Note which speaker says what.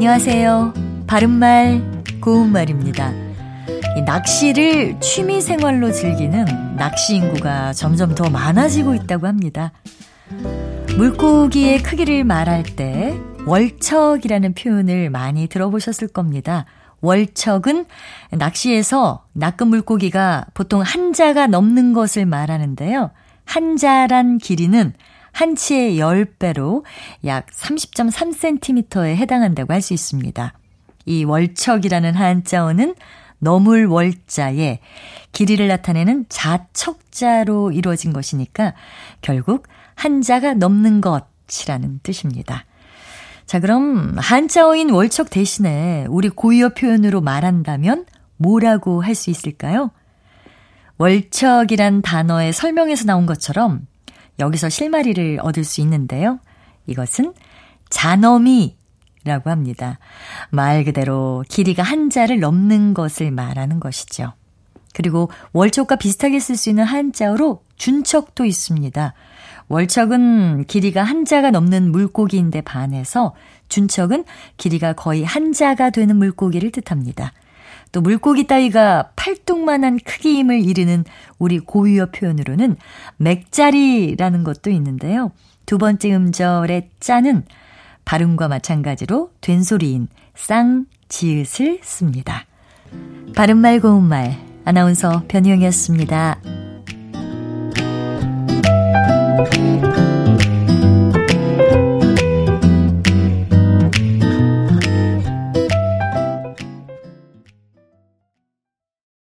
Speaker 1: 안녕하세요. 바른말, 고운말입니다. 낚시를 취미 생활로 즐기는 낚시 인구가 점점 더 많아지고 있다고 합니다. 물고기의 크기를 말할 때 월척이라는 표현을 많이 들어보셨을 겁니다. 월척은 낚시에서 낚은 물고기가 보통 한 자가 넘는 것을 말하는데요. 한 자란 길이는 한치의 10배로 약 30.3cm에 해당한다고 할 수 있습니다. 이 월척이라는 한자어는 너물 월자에 길이를 나타내는 자척자로 이루어진 것이니까 결국 한자가 넘는 것이라는 뜻입니다. 자, 그럼 한자어인 월척 대신에 우리 고유어 표현으로 말한다면 뭐라고 할 수 있을까요? 월척이란 단어의 설명에서 나온 것처럼 여기서 실마리를 얻을 수 있는데요. 이것은 잔어미라고 합니다. 말 그대로 길이가 한자를 넘는 것을 말하는 것이죠. 그리고 월척과 비슷하게 쓸 수 있는 한자어로 준척도 있습니다. 월척은 길이가 한자가 넘는 물고기인데 반해서 준척은 길이가 거의 한자가 되는 물고기를 뜻합니다. 또 물고기 따위가 팔뚝만한 크기임을 이르는 우리 고유어 표현으로는 맥자리라는 것도 있는데요. 두 번째 음절의 짜는 발음과 마찬가지로 된소리인 쌍, 지읒을 씁니다. 바른말 고운말 아나운서 변희영이었습니다.